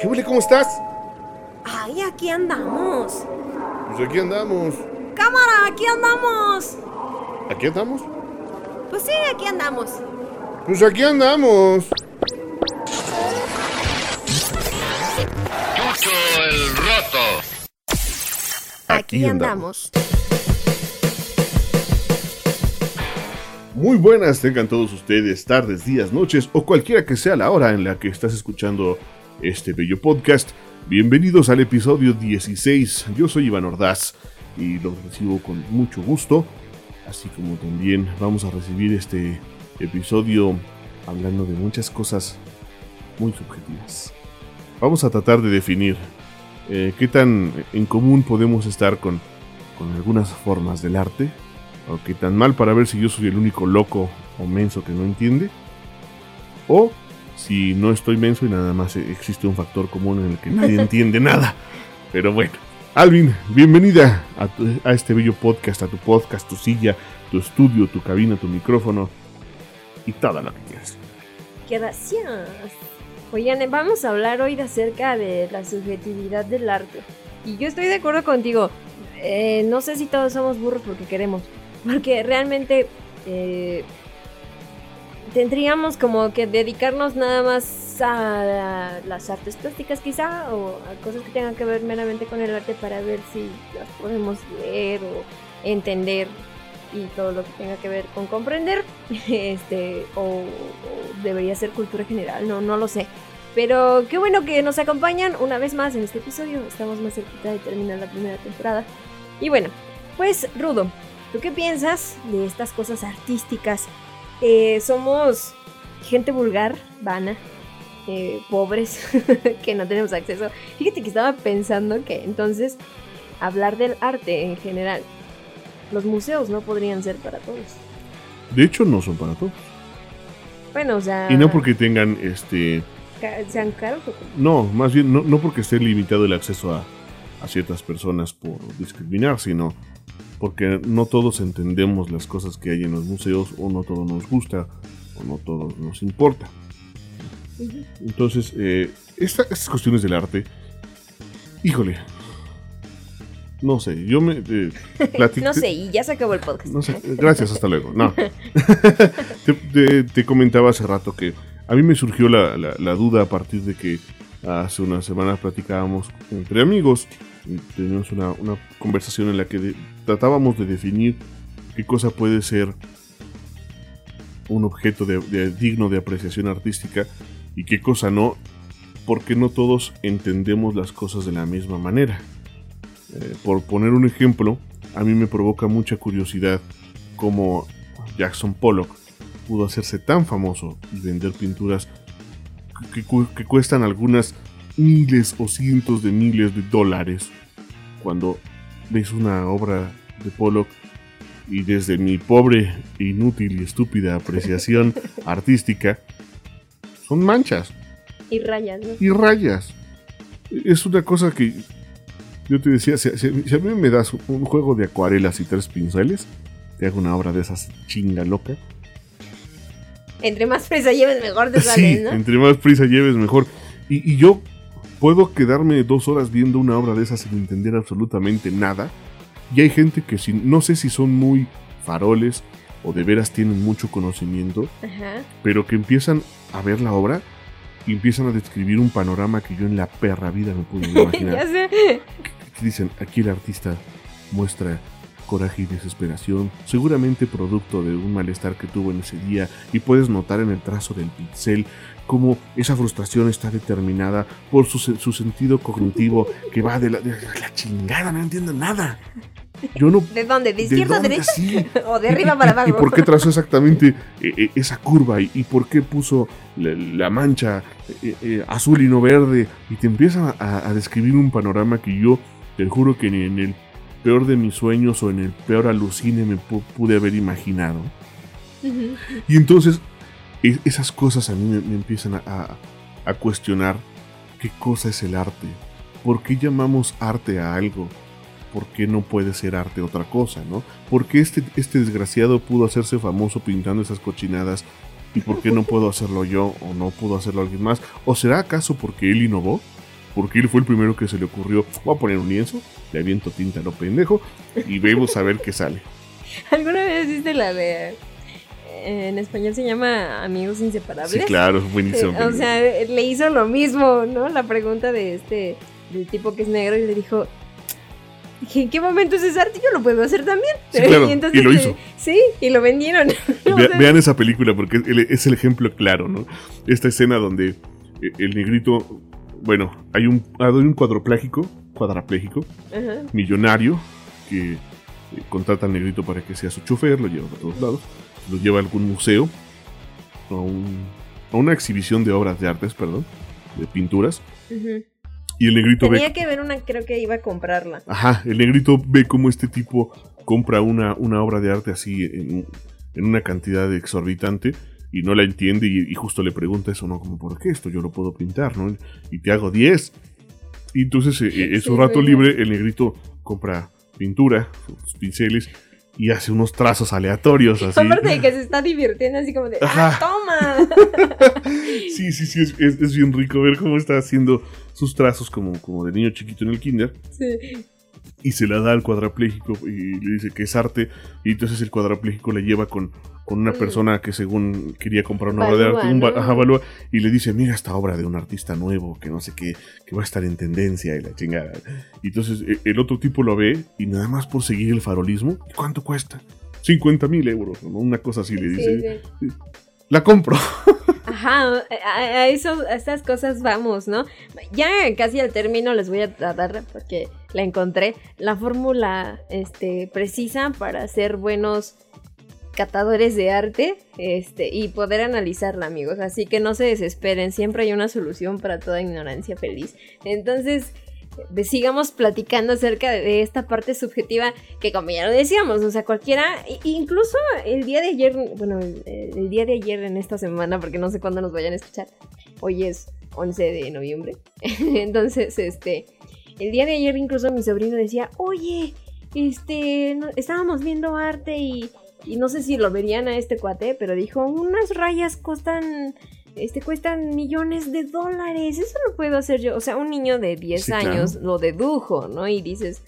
¿Qué huele? ¿Cómo estás? Ay, aquí andamos. Pues aquí andamos. Cámara, aquí andamos. ¿Aquí andamos? Pues sí, aquí andamos. Pues aquí andamos. Chucho el roto. Aquí, Aquí andamos. Muy buenas tengan todos ustedes, tardes, días, noches o cualquiera que sea la hora en la que estás escuchando este bello podcast. Bienvenidos al episodio 16. Yo soy Iván Ordaz y los recibo con mucho gusto. Así como también vamos a recibir este episodio hablando de muchas cosas muy subjetivas. Vamos a tratar de definir eh, qué tan en común podemos estar con, con algunas formas del arte o qué tan mal para ver si yo soy el único loco o menso que no entiende. O si no estoy menso y nada más existe un factor común en el que nadie entiende nada. Pero bueno. Alvin, bienvenida a, tu- a este bello podcast, a tu podcast, tu silla, tu estudio, tu cabina, tu micrófono y todo lo que quieras. Gracias. Oigan, vamos a hablar hoy acerca de la subjetividad del arte. Y yo estoy de acuerdo contigo. Eh, no sé si todos somos burros porque queremos. Porque realmente eh, tendríamos como que dedicarnos nada más a las artes plásticas quizá o a cosas que tengan que ver meramente con el arte para ver si las podemos leer o entender y todo lo que tenga que ver con comprender este o, debería ser cultura general no no lo sé. Pero qué bueno que nos acompañan una vez más en este episodio estamos más cerquita de terminar la primera temporada. Y bueno pues Rudo ¿tú qué piensas de estas cosas artísticas Eh, somos gente vulgar vana eh, pobres que no tenemos acceso fíjate que estaba pensando que entonces hablar del arte en general los museos no podrían ser para todos. De hecho, no son para todos. Bueno, o sea. Y no porque tengan este. sean caros o No, más bien, no, no porque esté limitado el acceso a, a ciertas personas por discriminar, sino porque no todos entendemos las cosas que hay en los museos, o no todo nos gusta, o no todo nos importa. Entonces, eh, esta- estas cuestiones del arte, híjole, no sé, yo me eh, No sé, y ya se acabó el podcast. no sé, gracias, hasta luego. No. te, te- te comentaba hace rato que a mí me surgió la, la- la duda a partir de que hace unas semanas platicábamos entre amigos. y Teníamos una, una conversación en la que de- tratábamos de definir qué cosa puede ser un objeto digno de apreciación artística y qué cosa no, porque no todos entendemos las cosas de la misma manera. Eh, por poner un ejemplo, a mí me provoca mucha curiosidad cómo Jackson Pollock pudo hacerse tan famoso y vender pinturas que cuestan algunas miles o cientos de miles de dólares cuando ves una obra de Pollock y desde mi pobre, inútil y estúpida apreciación artística son manchas Y rayas, ¿no? y rayas. Es una cosa que yo te decía, si, si- si a mí me das un juego de acuarelas y tres pinceles, te hago una obra de esas chinga loca. Entre más presa lleves, mejor te Sí, sales, ¿no? entre más prisa lleves mejor. Y, y yo puedo quedarme dos horas viendo una obra de esas sin entender absolutamente nada. Y hay gente que sin, no sé si son muy faroles o de veras tienen mucho conocimiento, Ajá. pero que empiezan a ver la obra y empiezan a describir un panorama que yo en la perra vida me pude imaginar. ya sé. que dicen, aquí el artista muestra coraje y desesperación, seguramente producto de un malestar que tuvo en ese día, y puedes notar en el trazo del pincel cómo esa frustración está determinada por su, su sentido cognitivo que va de la, de la chingada, no entiendo nada. Yo no... ¿De dónde? ¿De izquierda a derecha? Sí. ¿O de arriba para abajo? ¿Y por qué trazó exactamente eh, eh, esa curva? ¿Y, por qué puso la, la mancha eh, azul y no verde? Y te empieza a, a describir un panorama que yo te juro que ni en el peor de mis sueños o en el peor alucine me pu- pude haber imaginado. Y entonces esas cosas a mí me, me empiezan a, a- a cuestionar qué cosa es el arte. ¿Por qué llamamos arte a algo? ¿Por qué no puede ser arte otra cosa, no? ¿Por qué este, este desgraciado pudo hacerse famoso pintando esas cochinadas? ¿Y por qué no puedo hacerlo yo o no pudo hacerlo alguien más? ¿O será acaso porque él innovó? porque él fue el primero que se le ocurrió, voy a poner un lienzo, le aviento tinta a lo pendejo y vemos a ver qué sale. ¿Alguna vez viste la de... En español se llama Amigos Inseparables? Sí, claro, buenísimo. Eh, o sea, le hizo lo mismo, ¿no? La pregunta de este, del tipo que es negro y le dijo, dije, ¿en qué momento es ese arte? Yo lo puedo hacer también. Sí, claro, y, entonces, y lo hizo. Sí, y lo vendieron. Ve- vean esa película porque es el, ejemplo claro, ¿no? Esta escena donde eh, el negrito, bueno, hay un, hay un cuadropléjico, cuadrapléjico, ajá. millonario, que eh, contrata al negrito para que sea su chofer, lo lleva a todos lados, lo lleva a algún museo, a, un- a una exhibición de obras de artes, perdón, de pinturas, Ujú. Y el negrito ve Tenía que ver una, creo que iba a comprarla. Ajá, el negrito ve cómo este tipo compra una, una obra de arte así en, en una cantidad exorbitante y no la entiende y, y justo le pregunta eso, ¿no? Como, ¿por qué esto yo lo puedo pintar, ¿no? Y te hago 10. Y entonces eh, eh, en su Sí, rato libre el negrito compra pintura, sus pinceles y hace unos trazos aleatorios así. Aparte de que se está divirtiendo así como de. ¡ah, toma! Sí, sí, sí, es, es- es bien rico ver cómo está haciendo sus trazos como, como de niño chiquito en el kinder. Sí. Y se la da al cuadrapléjico y le dice que es arte y entonces el cuadrapléjico la lleva con, con una Mm. persona que según quería comprar una obra de Valúa, arte, un ajá, valúa, y le dice, mira esta obra de un artista nuevo que no sé qué, que va a estar en tendencia y la chingada. Y entonces eh, el otro tipo lo ve y nada más por seguir el farolismo, ¿cuánto cuesta? 50 mil euros, ¿no? una cosa así le Sí, dice. sí. La compro. Ajá, a, eso, a cosas vamos, ¿no? Ya casi al término les voy a dar, porque la encontré, la fórmula este, precisa para ser buenos catadores de arte este, y poder analizarla, amigos. Así que no se desesperen, siempre hay una solución para toda ignorancia feliz. Entonces, sigamos platicando acerca de, esta parte subjetiva que como ya lo decíamos, o sea, cualquiera, incluso el día de ayer, bueno, el, día de ayer en esta semana, porque no sé cuándo nos vayan a escuchar, hoy es 11 de noviembre, entonces, este, el día de ayer incluso mi sobrino decía, oye, este, estábamos viendo arte y, y no sé si lo verían a este cuate, pero dijo, unas rayas costan este cuestan millones de dólares. Eso lo puedo hacer yo. O sea, un niño de 10 Sí, claro. años lo dedujo, ¿no? Y dices,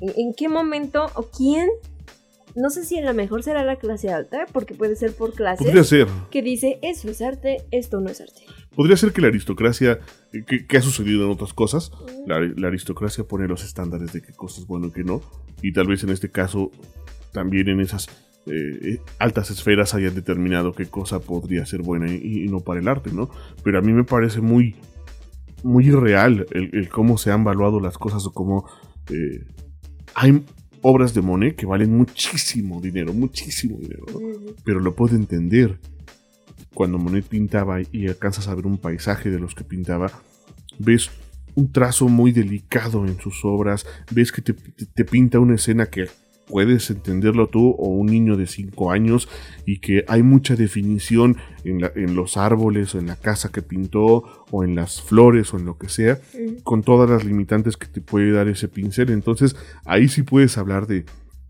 ¿en, qué momento o quién? No sé si a lo mejor será la clase alta, porque puede ser por clases. Podría ser. Que dice, eso es arte, esto no es arte. Podría ser que la aristocracia, eh, que, que ha sucedido en otras cosas, la, la aristocracia pone los estándares de qué cosa es bueno y qué no, y tal vez en este caso también en esas eh, eh, altas esferas hayan determinado qué cosa podría ser buena y, y no para el arte, ¿no? Pero a mí me parece muy, muy irreal el, el cómo se han valuado las cosas o cómo eh, hay obras de Monet que valen muchísimo dinero, muchísimo dinero, ¿no? pero lo puedo entender. Cuando Monet pintaba y alcanzas a ver un paisaje de los que pintaba, ves un trazo muy delicado en sus obras, ves que te, te- te pinta una escena que puedes entenderlo tú o un niño de 5 años y que hay mucha definición en, la- en los árboles o en la casa que pintó o en las flores o en lo que sea Ujú. con todas las limitantes que te puede dar ese pincel. Entonces, ahí sí puedes hablar de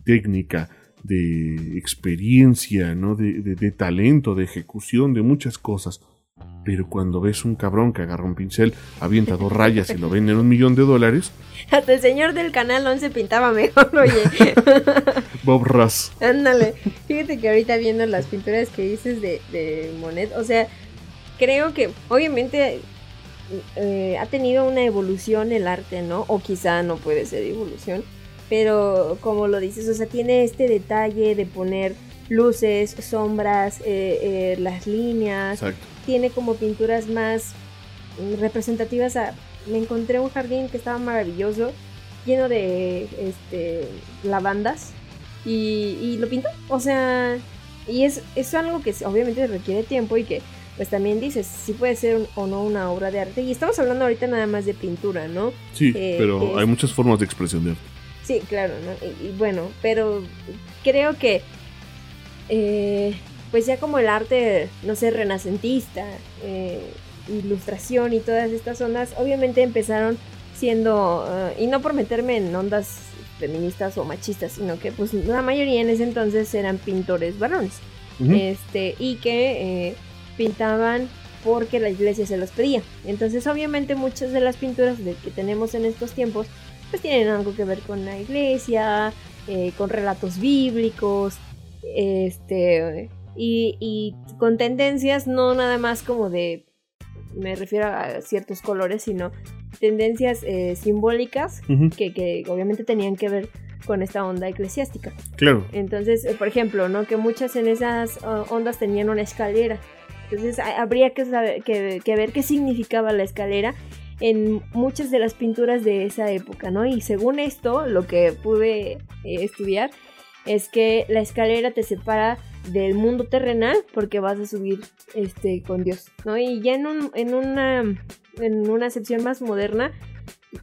técnica, de experiencia, ¿no? De, de- de talento, de ejecución, de muchas cosas. Pero cuando ves un cabrón que agarra un pincel, avienta dos rayas y lo vende en un millón de dólares, Hasta el señor del canal 11 pintaba mejor, oye. Bob Ross. Ándale. Fíjate que ahorita viendo las pinturas que dices de, de Monet, o sea, creo que obviamente eh, ha tenido una evolución el arte, ¿no? O quizá no puede ser evolución, pero como lo dices, o sea, tiene este detalle de poner luces, sombras, eh, eh, las líneas, Exacto. Tiene como pinturas más mm, representativas a... Me encontré un jardín que estaba maravilloso, lleno de este, lavandas, y, y lo pintó. O sea, y es, es algo que obviamente requiere tiempo y que pues también dices si puede ser un- o no una obra de arte. Y estamos hablando ahorita nada más de pintura, ¿no? Sí, Eh, pero es- hay muchas formas de expresión de arte. Sí, claro, ¿no? Y, y bueno, pero creo que eh, pues ya como el arte, no sé, renacentista, eh, ilustración y todas estas ondas, obviamente empezaron siendo, eh, y no por meterme en ondas feministas o machistas, sino que pues la mayoría en ese entonces eran pintores varones este y que eh, pintaban porque la iglesia se los pedía. Entonces obviamente muchas de las pinturas de que tenemos en estos tiempos pues tienen algo que ver con la iglesia, eh, con relatos bíblicos, este, y, y con tendencias no nada más como de, me refiero a ciertos colores, sino tendencias eh, simbólicas que, que obviamente tenían que ver con esta onda eclesiástica. Claro. Entonces, eh, por ejemplo, ¿no? Que muchas en esas ondas tenían una escalera. Entonces ha- habría que, saber- que, que ver qué significaba la escalera en muchas de las pinturas de esa época, ¿no? Y según esto, lo que pude eh, estudiar es que la escalera te separa del mundo terrenal porque vas a subir este con Dios, ¿no? Y ya en un, en una en una acepción más moderna,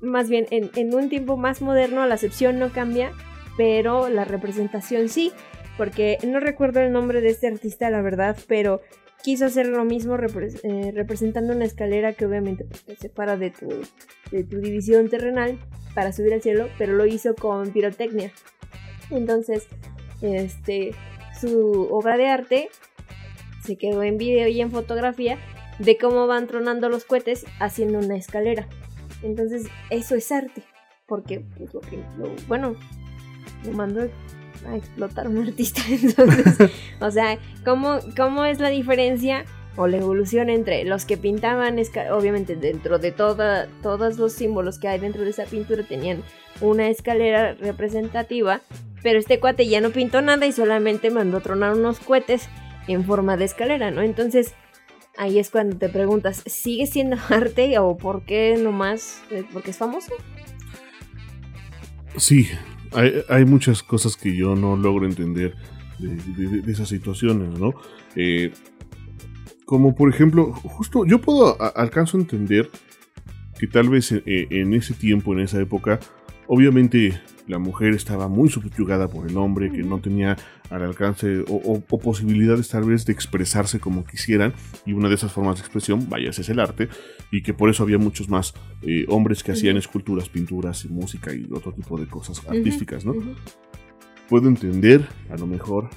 más bien en, en un tiempo más moderno la acepción no cambia, pero la representación sí, porque no recuerdo el nombre de este artista, la verdad, pero quiso hacer lo mismo eh, representando una escalera que obviamente pues, te separa de tu, de tu división terrenal para subir al cielo, pero lo hizo con pirotecnia. Entonces, este, su obra de arte se quedó en video y en fotografía de cómo van tronando los cohetes haciendo una escalera. Entonces, eso es arte, porque pues, lo que, lo- bueno, lo mandó a explotar un artista. Entonces, o sea, ¿cómo, ¿cómo es la diferencia o la evolución entre los que pintaban, obviamente dentro de toda, todos los símbolos que hay dentro de esa pintura tenían una escalera representativa, pero este cuate ya no pintó nada y solamente mandó tronar unos cohetes en forma de escalera, ¿no? Entonces, ahí es cuando te preguntas, ¿sigue siendo arte o por qué nomás? eh, ¿Porque es famoso? Sí, hay, muchas cosas que yo no logro entender de, de- de esas situaciones, ¿no? Eh, como por ejemplo, justo yo puedo, a- alcanzo a entender que tal vez eh, en ese tiempo, en esa época, obviamente la mujer estaba muy subyugada por el hombre, que no tenía al alcance o, o- o posibilidades tal vez de expresarse como quisieran, y una de esas formas de expresión, vaya, ese es el arte, y que por eso había muchos más eh, hombres que hacían esculturas, pinturas y música y otro tipo de cosas artísticas, ¿no? Puedo entender, a lo mejor,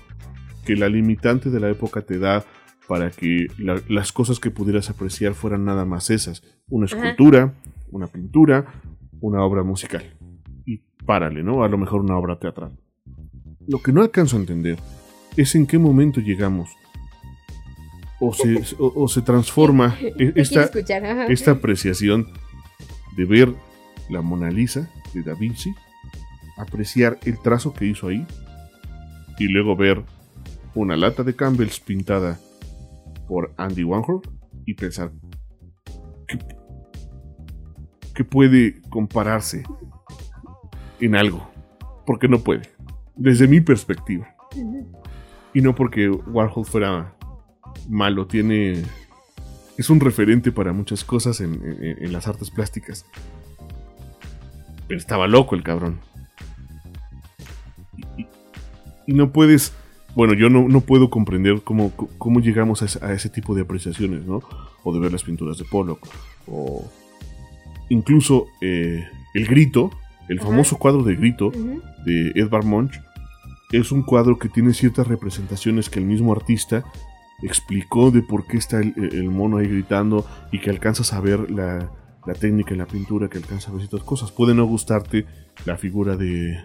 que la limitante de la época te da para que la- las cosas que pudieras apreciar fueran nada más esas. Una escultura, una pintura, una obra musical. Párale, ¿no? A lo mejor una obra teatral. Lo que no alcanzo a entender es en qué momento llegamos. O se, o, o se transforma e- ¿Qué quiero esta, esta apreciación de ver la Mona Lisa de Da Vinci, apreciar el trazo que hizo ahí, y luego ver una lata de Campbell's pintada por Andy Warhol y pensar que, que puede compararse en algo, porque no puede, desde mi perspectiva. Y no porque Warhol fuera malo, tiene. Es un referente para muchas cosas en, las artes plásticas. Pero estaba loco el cabrón. Y, no puedes. Bueno, yo no, no puedo comprender cómo, cómo llegamos a ese, a ese tipo de apreciaciones, ¿no? O de ver las pinturas de Pollock. O incluso eh, El Grito, el Ajá. famoso cuadro de Grito, de Edvard Munch es un cuadro que tiene ciertas representaciones que el mismo artista explicó de por qué está el, el mono ahí gritando y que alcanzas a ver la, la técnica en la pintura, que alcanzas a ver ciertas cosas. Puede no gustarte la figura de,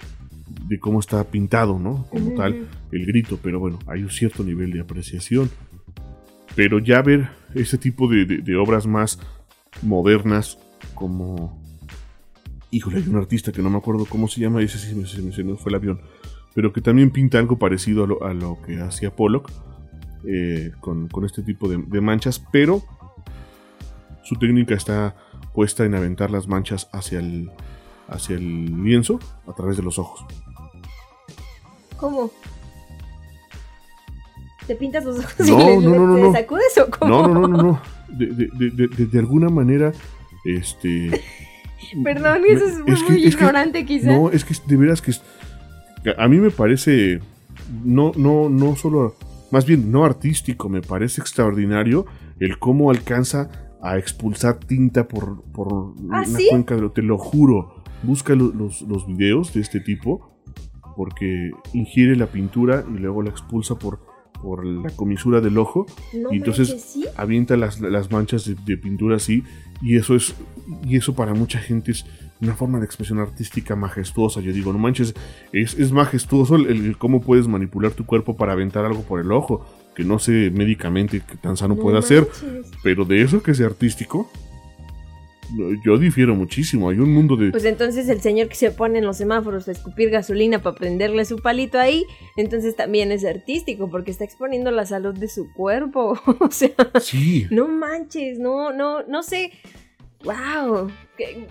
de cómo está pintado, ¿no? Como tal, el grito, pero bueno, hay un cierto nivel de apreciación. Pero ya ver ese tipo de, de- de obras más modernas, como. Híjole, hay un artista que no me acuerdo cómo se llama, ese sí me- se me, se me fue el avión, pero que también pinta algo parecido a lo, a lo que hacía Pollock, eh, con, con este tipo de, de manchas, pero su técnica está puesta en aventar las manchas hacia el, hacia el lienzo a través de los ojos. ¿Cómo? ¿Te pintas los ojos No, y no, no, no, te sacudes o cómo? No, no, no, no, no. De, de- de- de- de- de alguna manera, este. Perdón, eso es, es que- muy es que- ignorante quizá. No, es que de veras que a mí me parece no, no, no solo, más bien no artístico, me parece extraordinario el cómo alcanza a expulsar tinta por, por ¿Ah, una sí? cuenca de te lo juro. Busca lo- los, los videos de este tipo porque ingiere la pintura y luego la expulsa por, por la comisura del ojo No y entonces manches, ¿sí? avienta las, las manchas de, de pintura así y eso es y eso para mucha gente es una forma de expresión artística majestuosa. Yo digo, no manches, es, es majestuoso el, el cómo puedes manipular tu cuerpo para aventar algo por el ojo, que no sé médicamente qué tan sano No puede hacer, pero de eso que sea artístico, yo difiero muchísimo. Hay un mundo de... Pues entonces el señor que se pone en los semáforos a escupir gasolina para prenderle su palito ahí, entonces también es artístico porque está exponiendo la salud de su cuerpo. o sea, Sí, no manches, no, no, no sé. Wow,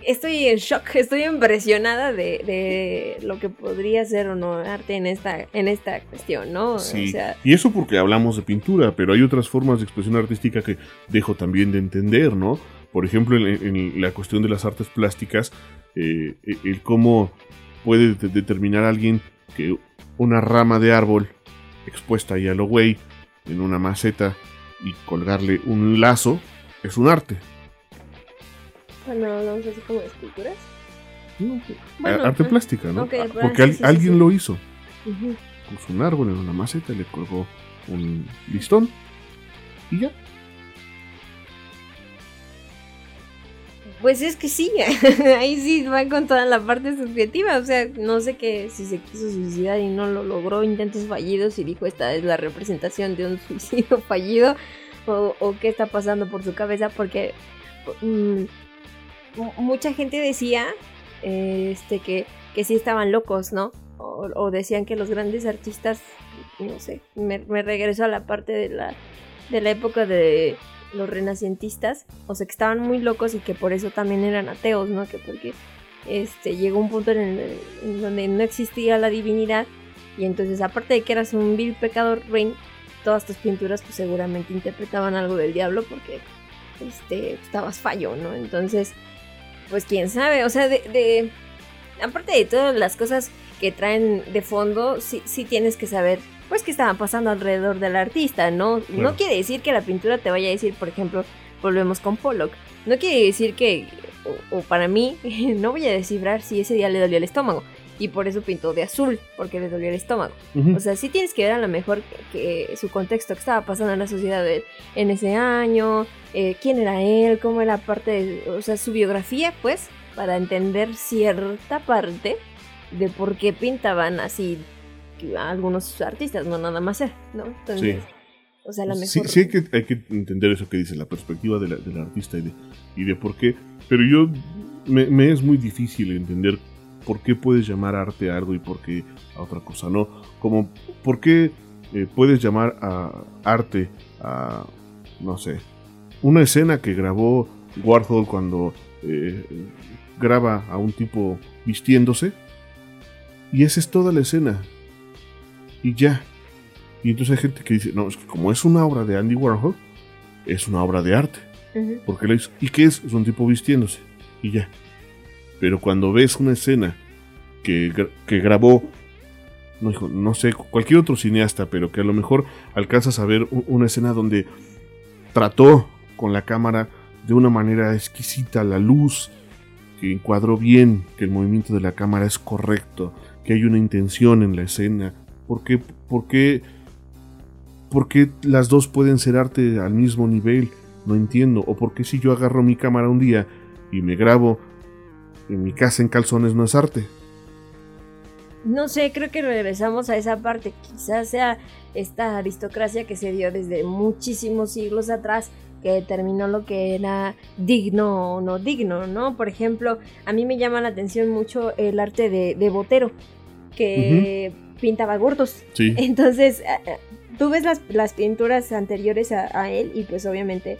estoy en shock, estoy impresionada de, de lo que podría ser o no arte en esta, en esta cuestión, ¿no? Sí, O sea, y eso porque hablamos de pintura, pero hay otras formas de expresión artística que dejo también de entender, ¿no? Por ejemplo, en, en la cuestión de las artes plásticas, eh, el cómo puede de- determinar alguien que una rama de árbol expuesta ahí a lo güey en una maceta y colgarle un lazo es un arte. cuando hablamos así como de esculturas. ¿no? Bueno, arte ah, plástica, ¿no? Ah, Porque sí, al- sí, sí, alguien sí. lo hizo. Puso un árbol en una maceta le colgó un listón y ya. Pues es que sí, ahí sí va con toda la parte subjetiva, o sea, no sé qué, si se quiso suicidar y no lo logró, intentos fallidos y dijo esta es la representación de un suicidio fallido o, o qué está pasando por su cabeza, porque mm, mu- mucha gente decía este que, que sí estaban locos, ¿no? O, o decían que los grandes artistas, no sé, me, me regreso a la parte de la, de la época de los renacentistas, o sea, que estaban muy locos y que por eso también eran ateos, ¿no? Que porque este, llegó un punto en, el- donde no existía la divinidad y entonces aparte de que eras un vil pecador, Rain, todas tus pinturas pues seguramente interpretaban algo del diablo porque este, estabas fallo, ¿no? Entonces, pues quién sabe, o sea, de, de- aparte de todas las cosas que traen de fondo, sí, sí tienes que saber pues qué estaba pasando alrededor del artista, ¿no? Claro. No quiere decir que la pintura te vaya a decir, por ejemplo, volvemos con Pollock. No quiere decir que, o, o para mí, no voy a descifrar si ese día le dolió el estómago. Y por eso pintó de azul, porque le dolió el estómago. O sea, sí tienes que ver a lo mejor que, que su contexto que estaba pasando en la sociedad de- en ese año, eh, quién era él, cómo era parte de, o sea, su biografía, pues, para entender cierta parte de por qué pintaban así que algunos artistas, no nada más él, ¿no? Entonces, Sí. o sea, a lo mejor... Sí, sí hay, que, hay que entender eso que dice, la perspectiva de la- del artista y de, y de por qué. Pero yo me, me es muy difícil entender por qué puedes llamar arte a algo y por qué a otra cosa no. Como por qué eh, puedes llamar a arte a, no sé, una escena que grabó Warhol cuando eh, graba a un tipo vistiéndose. Y esa es toda la escena. Y ya. Y entonces hay gente que dice, no, es que como es una obra de Andy Warhol, es una obra de arte. Porque lo hizo. ¿Y qué es? Es un tipo vistiéndose. Y ya. Pero cuando ves una escena que, que grabó, no, hijo, no sé, cualquier otro cineasta, pero que a lo mejor alcanzas a ver una escena donde trató con la cámara de una manera exquisita la luz, que encuadró bien, que el movimiento de la cámara es correcto, que hay una intención en la escena. ¿Por qué, por qué, por qué las dos pueden ser arte al mismo nivel? No entiendo. ¿O por qué si yo agarro mi cámara un día y me grabo en mi casa en calzones no es arte? No sé, creo que regresamos a esa parte. Quizás sea esta aristocracia que se dio desde muchísimos siglos atrás que determinó lo que era digno o no digno, ¿no? Por ejemplo, a mí me llama la atención mucho el arte de, de Botero, que pintaba gordos. Sí. Entonces, a- a- tú ves las, las pinturas anteriores a, a él y pues obviamente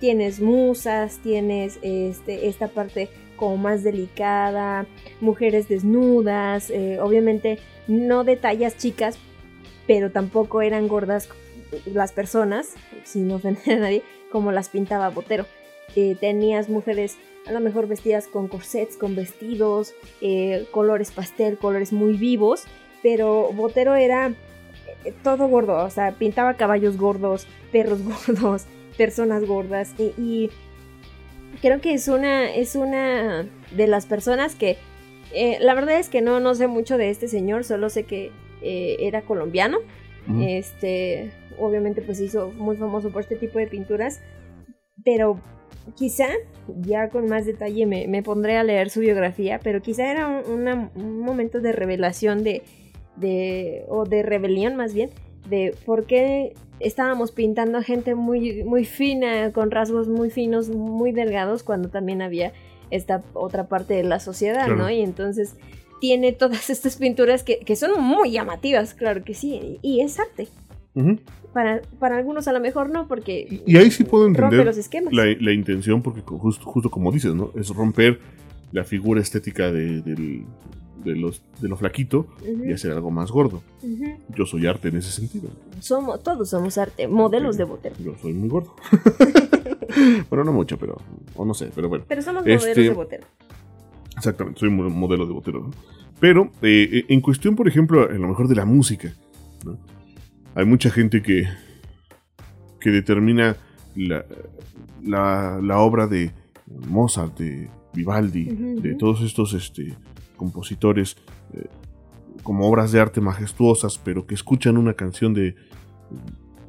tienes musas, tienes este, esta parte como más delicada, mujeres desnudas, eh, obviamente no de tallas chicas, pero tampoco eran gordas las personas, sin ofender a nadie, como las pintaba Botero. Eh, tenías mujeres a lo mejor vestidas con corsets, con vestidos, eh, colores pastel, colores muy vivos, pero Botero era eh, todo gordo, o sea, pintaba caballos gordos, perros gordos, personas gordas y, y creo que es una es una de las personas que eh, la verdad es que no no sé mucho de este señor, solo sé que eh, era colombiano, este obviamente pues hizo muy famoso por este tipo de pinturas, pero quizá, ya con más detalle me, me pondré a leer su biografía, pero quizá era un, una- un momento de revelación de, de, o de rebelión más bien, de por qué estábamos pintando a gente muy, muy fina, con rasgos muy finos, muy delgados, cuando también había esta otra parte de la sociedad, Claro. ¿no? Y entonces tiene todas estas pinturas que, que son muy llamativas, claro que sí, y es arte. Para, para algunos a lo mejor no, porque Y ahí sí puedo rompe entender los esquemas. la, la intención, porque justo, justo como dices, ¿no? Es romper la figura estética de, del- de los, de lo flaquito y hacer algo más gordo. Yo soy arte en ese sentido. Somos, todos somos arte, modelos de botero. Yo soy muy gordo. bueno, no mucho, pero. O no sé, pero bueno. Pero somos Este- modelos de botero. Exactamente, soy mo- modelo de botero. ¿no? Pero eh, eh, en cuestión, por ejemplo, a lo mejor de la música, ¿no? Hay mucha gente que, que determina la, la- la obra de Mozart, de Vivaldi, de todos estos este, compositores eh, como obras de arte majestuosas, pero que escuchan una canción de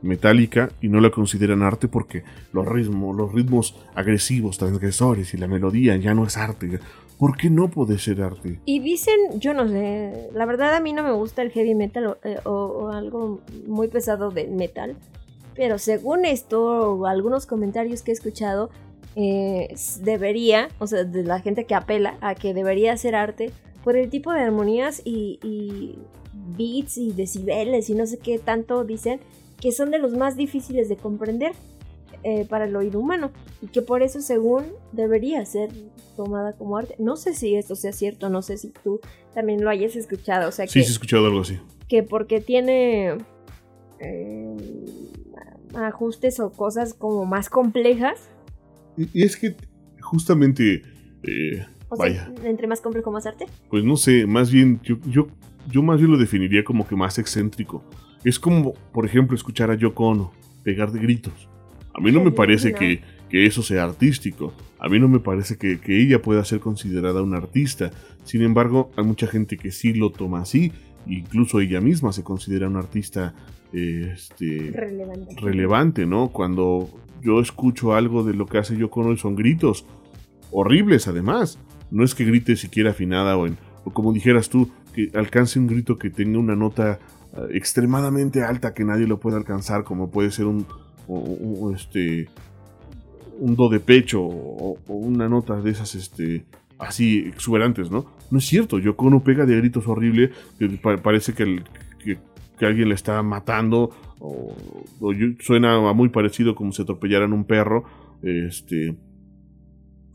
metálica y no la consideran arte porque los ritmos, los ritmos agresivos, transgresores y la melodía ya no es arte. ¿Por qué no puede ser arte? Y dicen, yo no sé, la verdad a mí no me gusta el heavy metal o, eh, algo muy pesado de metal, pero según esto, o algunos comentarios que he escuchado, eh, debería, o sea, de la gente que apela a que debería ser arte por el tipo de armonías y, y beats y decibeles y no sé qué tanto dicen que son de los más difíciles de comprender eh, para el oído humano y que por eso según debería ser tomada como arte. No sé si esto sea cierto, no sé si tú también lo hayas escuchado, o sea Sí, que, sí he escuchado algo así. que porque tiene eh, ajustes o cosas como más complejas, Y, es que justamente, eh, o sea, vaya, entre más complejo más arte. pues no sé, más bien, yo, yo, yo más bien lo definiría como que más excéntrico. Es como, por ejemplo, escuchar a Yoko Ono pegar de gritos. A mí no me parece que, que eso sea artístico. A mí no me parece que, que ella pueda ser considerada una artista. Sin embargo, hay mucha gente que sí lo toma así. Incluso ella misma se considera una artista eh, este, Relevante. relevante, ¿no? Cuando yo escucho algo de lo que hace Yoko Ono y son gritos horribles además. No es que grite siquiera afinada o, en, o como dijeras tú, que alcance un grito que tenga una nota eh, extremadamente alta que nadie lo pueda alcanzar, como puede ser un, o- este, un do de pecho o, una nota de esas este, así exuberantes, ¿no? No es cierto, Yoko Ono pega de gritos horrible, parece que, el- que, alguien le está matando, o, suena muy parecido como si atropellaran un perro, este...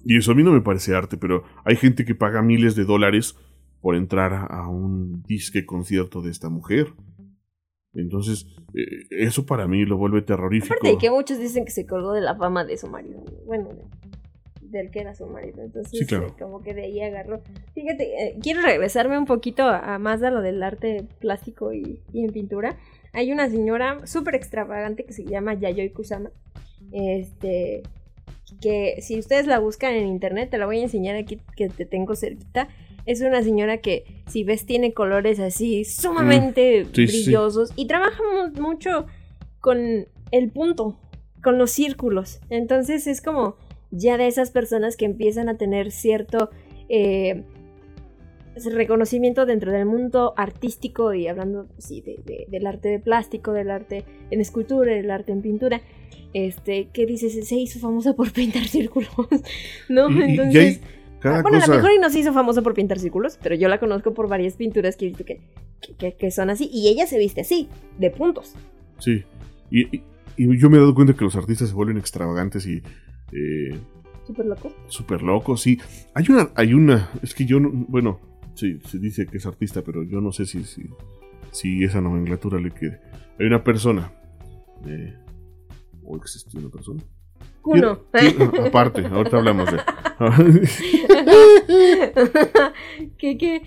Y eso a mí no me parece arte, pero hay gente que paga miles de dólares por entrar a un disque concierto de esta mujer. Entonces, eh, eso para mí lo vuelve terrorífico. Aparte de que muchos dicen que se colgó de la fama de su marido. Bueno, de- del que era su marido. Entonces, Sí, claro. eh, como que de ahí agarró. Fíjate, eh, quiero regresarme un poquito a, a más de lo del arte plástico y, y en pintura. Hay una señora súper extravagante que se llama Yayoi Kusama. Este. Que si ustedes la buscan en internet, te la voy a enseñar aquí que te tengo cerquita. Es una señora que, si ves, tiene colores así sumamente sí, sí. brillosos. Y trabaja mu- mucho con el punto, con los círculos. Entonces es como ya de esas personas que empiezan a tener cierto eh, reconocimiento dentro del mundo artístico y hablando sí, de- de- del arte de plástico, del arte en escultura, del arte en pintura. Este, que dices, se hizo famosa por pintar círculos, ¿no? Y- y- y Entonces, hay cada Ah, bueno, a lo mejor y no se hizo famosa por pintar círculos, pero yo la conozco por varias pinturas que he visto que, que, que- que son así. Y ella se viste así, de puntos. Sí. Y, y- y yo me he dado cuenta que los artistas se vuelven extravagantes y eh, Súper loco. súper locos. Sí. Hay una, hay una, es que yo no, bueno, sí, se dice que es artista, pero yo no sé si, si, si esa nomenclatura le quede. Hay una persona, eh, o existe una persona. Uno. Tiene- aparte, ahorita hablamos de. ¿Qué, qué?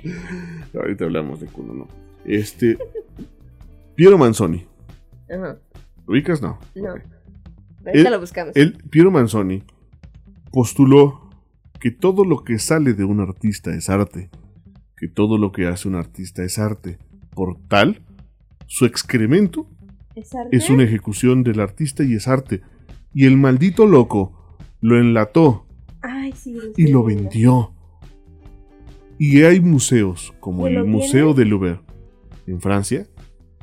ahorita hablamos de Kuno, no. Este. Piero Manzoni. Ajá, ¿Lo ubicas? No. no. Ahorita Él- lo buscamos. Él, Piero Manzoni, postuló que todo lo que sale de un artista es arte. Que todo lo que hace un artista es arte. Por tal, su excremento ¿Es arte? Es una ejecución del artista y es arte. Y el maldito loco lo enlató Ay, sí, y lo vendió. Y hay museos, como ¿Que el Museo tiene? de Louvre, en Francia,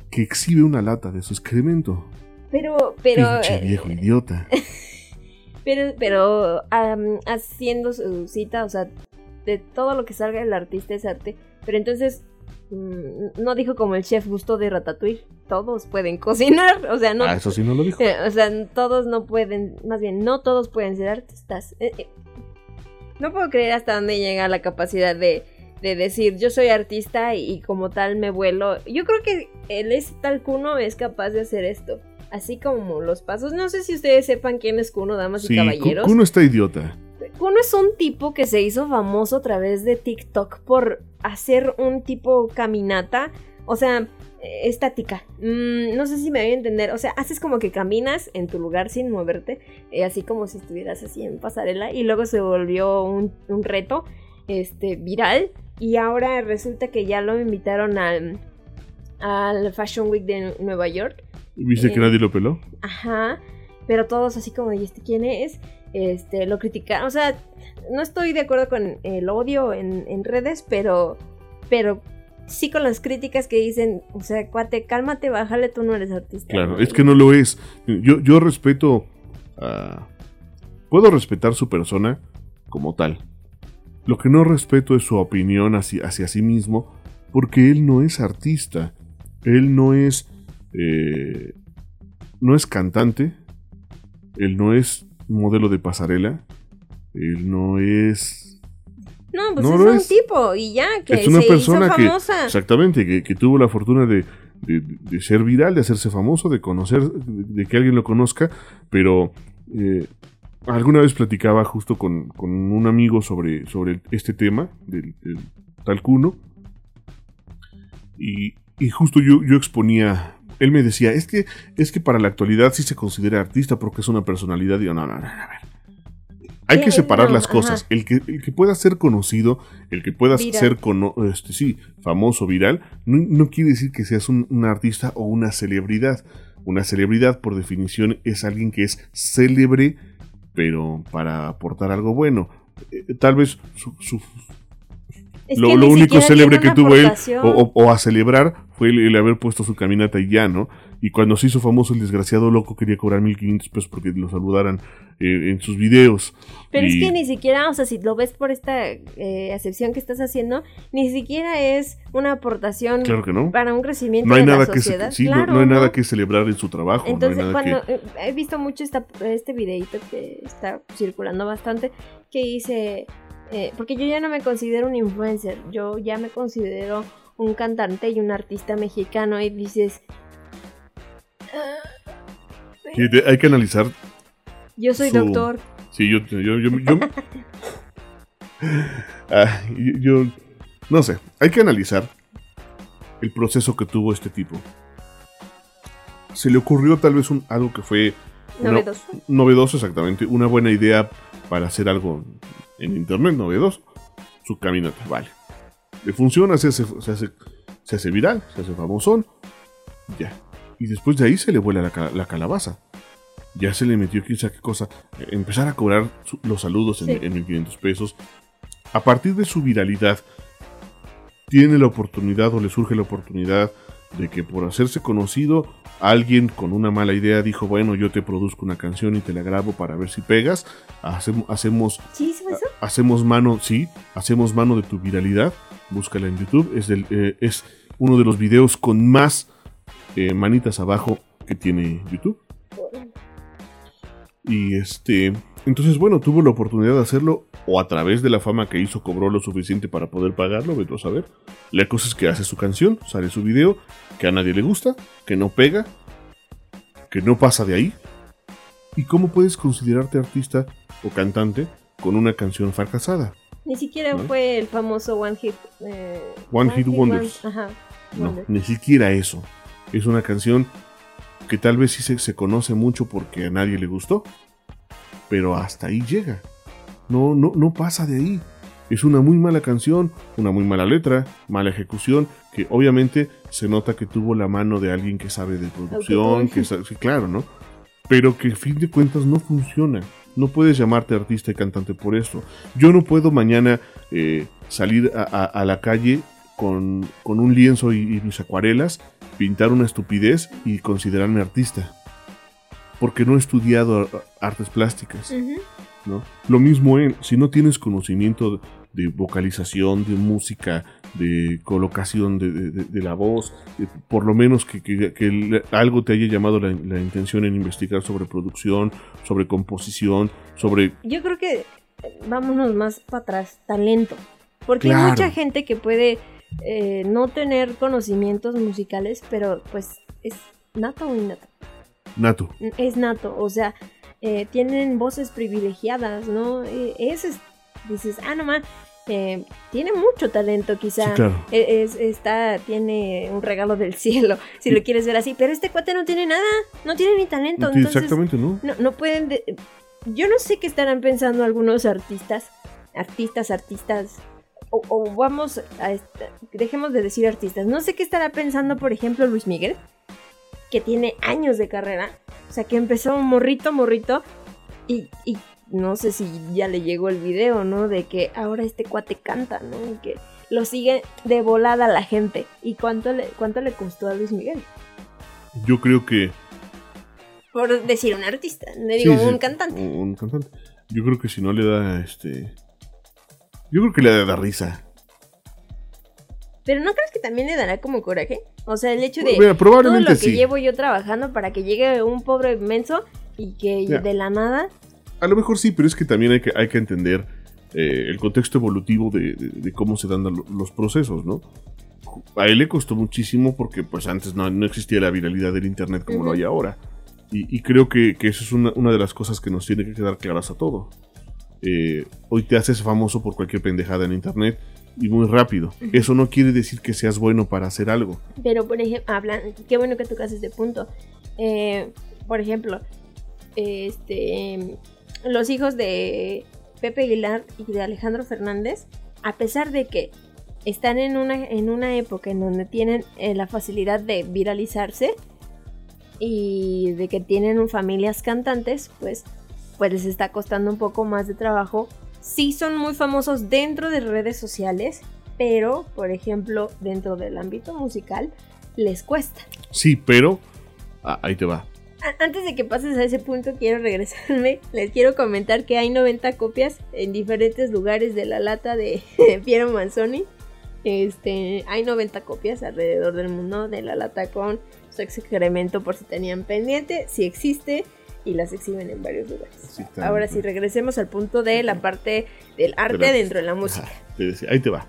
que exhibe una lata de su excremento. Pero, pero, Pinche eh, viejo idiota. pero, pero, haciendo su cita, o sea, de todo lo que salga del artista es arte. Pero entonces, no dijo como el chef gusto de Ratatouille. Todos pueden cocinar, o sea, no. Ah, eso sí no lo dijo. Eh, O sea, todos no pueden, más bien, no todos pueden ser artistas. Eh, eh, No puedo creer hasta dónde llega la capacidad de, de decir yo soy artista y, y como tal me vuelo. Yo creo que él es tal Kuno es capaz de hacer esto. Así como los pasos. No sé si ustedes sepan quién es Kuno, damas Sí, y caballeros. Kuno está idiota. Kuno es un tipo que se hizo famoso a través de TikTok por hacer un tipo caminata, o sea, eh, estática. Mm, no sé si me voy a entender. O sea, haces como que caminas en tu lugar sin moverte, eh, así como si estuvieras así en pasarela, y luego se volvió un, un reto este, viral. Y ahora resulta que ya lo invitaron al, al Fashion Week de Nueva York. ¿Viste que Eh. nadie lo peló? Ajá. Pero todos así como, ¿y este quién es? Este, lo criticaron. O sea, no estoy de acuerdo con el odio en, en redes, pero. Pero sí con las críticas que dicen, o sea, cuate, cálmate, bájale, tú no eres artista. Claro, es que no lo es. Yo, yo respeto. a- puedo respetar su persona como tal. Lo que no respeto es su opinión hacia, hacia sí mismo, porque él no es artista. Él no es. eh, no es cantante. Él no es modelo de pasarela. Él no es. No, pues No es lo un es. tipo y ya, que es una se persona hizo que. famosa. Exactamente, que, que tuvo la fortuna de, de- de ser viral, de hacerse famoso, de conocer, de, de que alguien lo conozca, pero eh, alguna vez platicaba justo con, con un amigo sobre, sobre este tema del, del tal Kuno, y, y justo yo, yo exponía, él me decía, es que, es que para la actualidad sí se considera artista porque es una personalidad, y yo, no, no, no, a ver. Hay que separar no, las cosas. El que, el que pueda ser conocido, el que pueda Viral. ser cono- este, sí, famoso, viral, no, no quiere decir que seas un, un artista o una celebridad. Una celebridad, por definición, es alguien que es célebre, pero para aportar algo bueno. Eh, tal vez su- lo, lo ni único célebre que tuvo él aportación. o, o- o a celebrar fue el, el haber puesto su caminata y ya, ¿no? Y cuando se hizo famoso el desgraciado loco quería cobrar 1500 pesos porque lo saludaran eh, en sus videos. Pero es que ni siquiera, o sea, si lo ves por esta eh, acepción que estás haciendo, ni siquiera es una aportación Claro que no. para un crecimiento No hay de nada la que sociedad. sí, no- Claro, no, hay nada que celebrar en su trabajo. no hay Entonces, nada cuando que- eh, he visto mucho esta, este videito que está circulando bastante, que dice, eh, porque yo ya no me considero un influencer, yo ya me considero un cantante y un artista mexicano y dices, hay que analizar. yo soy Su- doctor, Sí, yo, yo, yo, yo- Ah, yo- yo- no sé, hay que analizar el proceso que tuvo este tipo. Se le ocurrió tal vez un, algo que fue una- novedoso. novedoso, exactamente, una buena idea para hacer algo en internet novedoso. Su caminata, vale. Le funciona, se hace, se hace, se hace viral, se hace famosón, ya. Y después de ahí se le vuela la, ca- la calabaza. Ya se le metió quién sabe qué cosa. eh, Empezar a cobrar su- los saludos en, Sí. en 1500 pesos. A partir de su viralidad, tiene la oportunidad o le surge la oportunidad de que por hacerse conocido, alguien con una mala idea dijo, bueno, yo te produzco una canción y te la grabo para ver si pegas. Hacem- hacemos ¿Sí hacemos mano, sí, hacemos mano de tu viralidad. Búscala en YouTube. Es, eh, es uno de los videos con más eh, manitas abajo que tiene YouTube. Y este. Entonces, bueno, tuvo la oportunidad de hacerlo. O a través de la fama que hizo, cobró lo suficiente para poder pagarlo. Vete a saber. La cosa es que hace su canción, sale su video, que a nadie le gusta, que no pega, que no pasa de ahí. ¿Y cómo puedes considerarte artista o cantante con una canción fracasada? Ni siquiera ¿no? fue el famoso One Hit. eh, One Hit Wonders. One- ajá. No, Wonder. ni siquiera eso. Es una canción que tal vez sí se, se conoce mucho porque a nadie le gustó. Pero hasta ahí llega. No, no, no pasa de ahí. Es una muy mala canción, una muy mala letra, mala ejecución, que obviamente se nota que tuvo la mano de alguien que sabe de producción, que sabe, sí, claro, ¿no? Pero que a fin de cuentas no funciona. No puedes llamarte artista y cantante por esto. Yo no puedo mañana eh, salir a, a- a la calle con, con un lienzo y, y mis acuarelas, pintar una estupidez y considerarme artista. Porque no he estudiado artes plásticas. ¿no? Lo mismo en, si no tienes conocimiento de, vocalización, de música, de colocación de, de- de- de la voz, eh, por lo menos que, que- que le- algo te haya llamado la, la intención en investigar sobre producción, sobre composición, sobre... Yo creo que eh, vámonos más para atrás, talento. Porque hay mucha gente que puede eh, no tener conocimientos musicales, pero pues es nato o innato. Nato. Es nato, o sea, eh, tienen voces privilegiadas, ¿no? Eh, es, dices, ah, no más, tiene mucho talento quizá. Sí, claro. E- Es, está, tiene un regalo del cielo, si lo quieres ver así. Pero este cuate no tiene nada, no tiene ni talento. Sí, entonces, exactamente, ¿no? no, no pueden. de- Yo no sé qué estarán pensando algunos artistas, artistas, artistas. O, o vamos a. Dejemos de decir artistas. No sé qué estará pensando, por ejemplo, Luis Miguel, que tiene años de carrera. O sea, que empezó morrito, morrito. Y, y no sé si ya le llegó el video, ¿no? De que ahora este cuate canta, ¿no? Y que lo sigue de volada la gente. ¿Y cuánto le, cuánto le costó a Luis Miguel? Yo creo que... Por decir un artista, le digo sí, un cantante. Un, cantante. Yo creo que si no le da, este... Yo creo que le da risa. Pero ¿no crees que también le dará como coraje? O sea, el hecho de Mira, probablemente todo lo que sí. llevo yo trabajando para que llegue un pobre menso y que de la nada... A lo mejor sí, pero es que también hay que, hay que entender eh, el contexto evolutivo de, de- de cómo se dan lo- los procesos, ¿no? A él le costó muchísimo porque pues antes no, no existía la viralidad del Internet como lo hay ahora. Y, y creo que, que eso es una, una de las cosas que nos tiene que quedar claras a todo. Eh, hoy te haces famoso por cualquier pendejada en Internet y muy rápido. Eso no quiere decir que seas bueno para hacer algo. Pero, por ejemplo, hablan... Qué bueno que tocas este punto. Eh, por ejemplo, este... Los hijos de Pepe Aguilar y de Alejandro Fernández, a pesar de que están en una, en una época en donde tienen eh, la facilidad de viralizarse y de que tienen familias cantantes, pues, pues les está costando un poco más de trabajo. Sí son muy famosos dentro de redes sociales, pero, por ejemplo, dentro del ámbito musical, les cuesta. Sí, pero... ah, ahí te va. Antes de que pases a ese punto, quiero regresarme. Les quiero comentar que hay 90 copias en diferentes lugares de la lata de Piero Manzoni. Este, hay 90 copias alrededor del mundo de la lata con su excremento por si tenían pendiente, si existe y las exhiben en varios lugares. Sí, Ahora sí, regresemos al punto de la parte del arte Pero- dentro de la música. Ahí te va.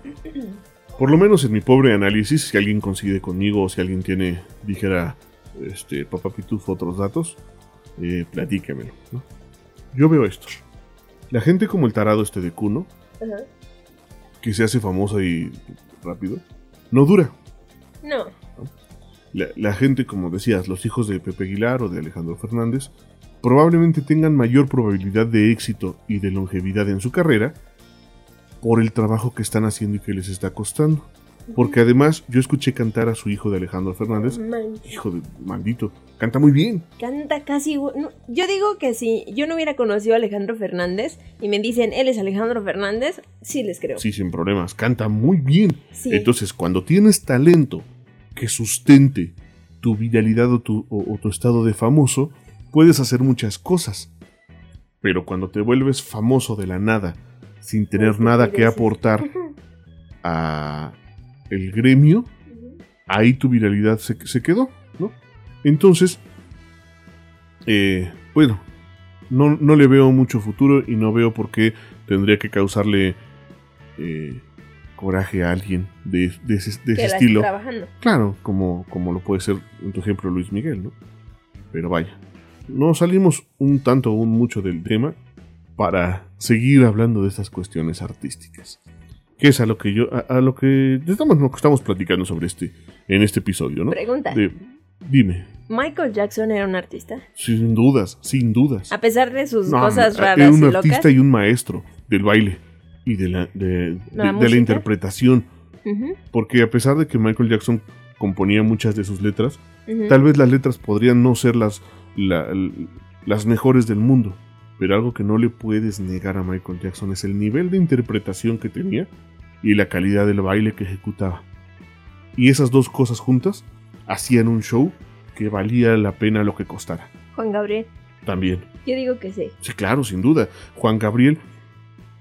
Por lo menos en mi pobre análisis, si alguien coincide conmigo o si alguien tiene, dijera, este, papá Pitufo, otros datos, eh. Yo veo esto. La gente como el tarado este de Cuno, Ajá. que se hace famosa y rápido, no dura. No, La, la gente, como decías, los hijos de Pepe Aguilar o de Alejandro Fernández, probablemente tengan mayor probabilidad de éxito y de longevidad en su carrera por el trabajo que están haciendo y que les está costando. Porque además yo escuché cantar a su hijo de Alejandro Fernández, man, hijo de maldito, canta muy bien. canta casi no, yo digo que si yo no hubiera conocido a Alejandro Fernández y me dicen él es Alejandro Fernández, sí les creo. Sí, sin problemas, canta muy bien. Sí. Entonces, cuando tienes talento que sustente tu viralidad o tu, o- o tu estado de famoso, puedes hacer muchas cosas. Pero cuando te vuelves famoso de la nada, sin tener Pues, ¿qué nada que aportar a el gremio, ahí tu viralidad se, se quedó, ¿no? Entonces, eh, bueno, no, no le veo mucho futuro y no veo por qué tendría que causarle eh, coraje a alguien de, de ese, de estilo. trabajando. Claro, como, como lo puede ser en tu ejemplo Luis Miguel, ¿no? Pero vaya, no salimos un tanto o un mucho del tema para seguir hablando de estas cuestiones artísticas. Que es a lo que yo, a, a lo que estamos, lo que estamos platicando sobre este, en este episodio, ¿no? Pregunta. De- dime, Michael Jackson era un artista. sin dudas, sin dudas. A pesar de sus No, cosas era raras un y artista locas. y un maestro del baile. y de la, de, La de- de la música. interpretación. Porque a pesar de que Michael Jackson componía muchas de sus letras, tal vez las letras podrían no ser las, la- las mejores del mundo. Pero algo que no le puedes negar a Michael Jackson es el nivel de interpretación que tenía y la calidad del baile que ejecutaba. Y esas dos cosas juntas hacían un show que valía la pena lo que costara. Juan Gabriel. También. Yo digo que sí. Sí, claro, sin duda. Juan Gabriel,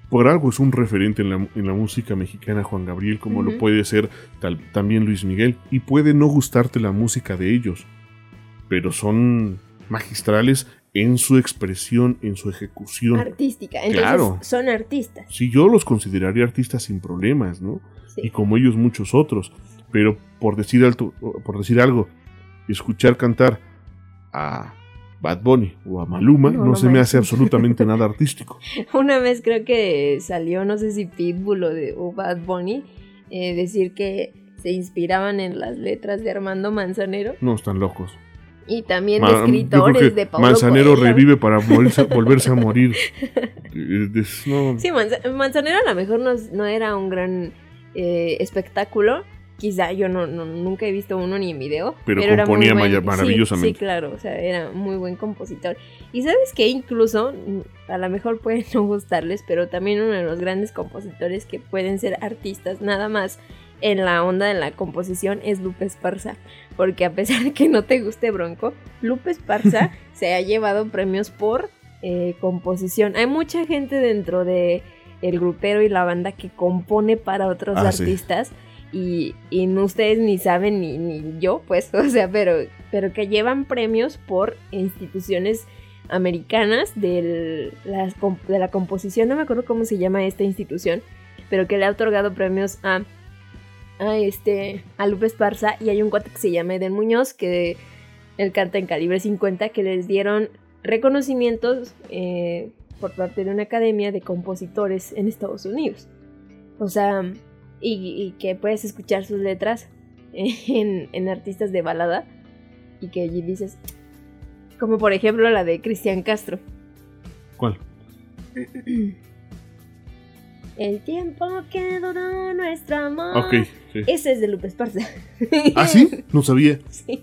por algo es un referente en la, en la música mexicana, Juan Gabriel, como lo puede ser tal- también Luis Miguel. Y puede no gustarte la música de ellos, pero son magistrales en su expresión, en su ejecución. Artística. Entonces Claro. son artistas. Sí, yo los consideraría artistas sin problemas, ¿no? Sí. y como ellos muchos otros. Pero por decir, alto, por decir algo, escuchar cantar a Bad Bunny o a Maluma No, no, no se me hace absolutamente nada artístico. Una vez creo que salió, no sé si Pitbull o, de, o Bad Bunny, eh, decir que se inspiraban en las letras de Armando Manzanero No están locos. Y también Ma- escritores de Paulo Manzanero Coelho. revive para volverse a morir. No, Sí, Manza- Manzanero a lo mejor no, no era un gran eh, espectáculo. Quizá yo no, no- nunca he visto uno ni en video. Pero era muy componía buen- maya- sí, maravillosamente. Sí, claro, o sea, era muy buen compositor. Y sabes que incluso, a lo mejor puede no gustarles, pero también uno de los grandes compositores que pueden ser artistas, nada más en la onda de la composición, es Lupe Esparza. Porque a pesar de que no te guste Bronco, Lupe Esparza se ha llevado premios por eh, composición. Hay mucha gente dentro de el grupero y la banda que compone para otros Ah, sí. artistas y, y no ustedes ni saben ni, ni yo, pues, o sea, pero, pero que llevan premios por instituciones americanas del- las de la composición, no me acuerdo cómo se llama esta institución, pero que le ha otorgado premios a, a este a Lupe Esparza y hay un cuate que se llama Eden Muñoz que él canta en calibre 50 que les dieron reconocimientos eh, por parte de una academia de compositores en Estados Unidos. O sea, y, y que puedes escuchar sus letras en, en artistas de balada y que allí dices, como por ejemplo la de Cristian Castro. ¿Cuál? El tiempo que duró nuestro amor. Ok, sí. Ese es de Lupe Esparza. ¿Ah, sí? No sabía. Sí.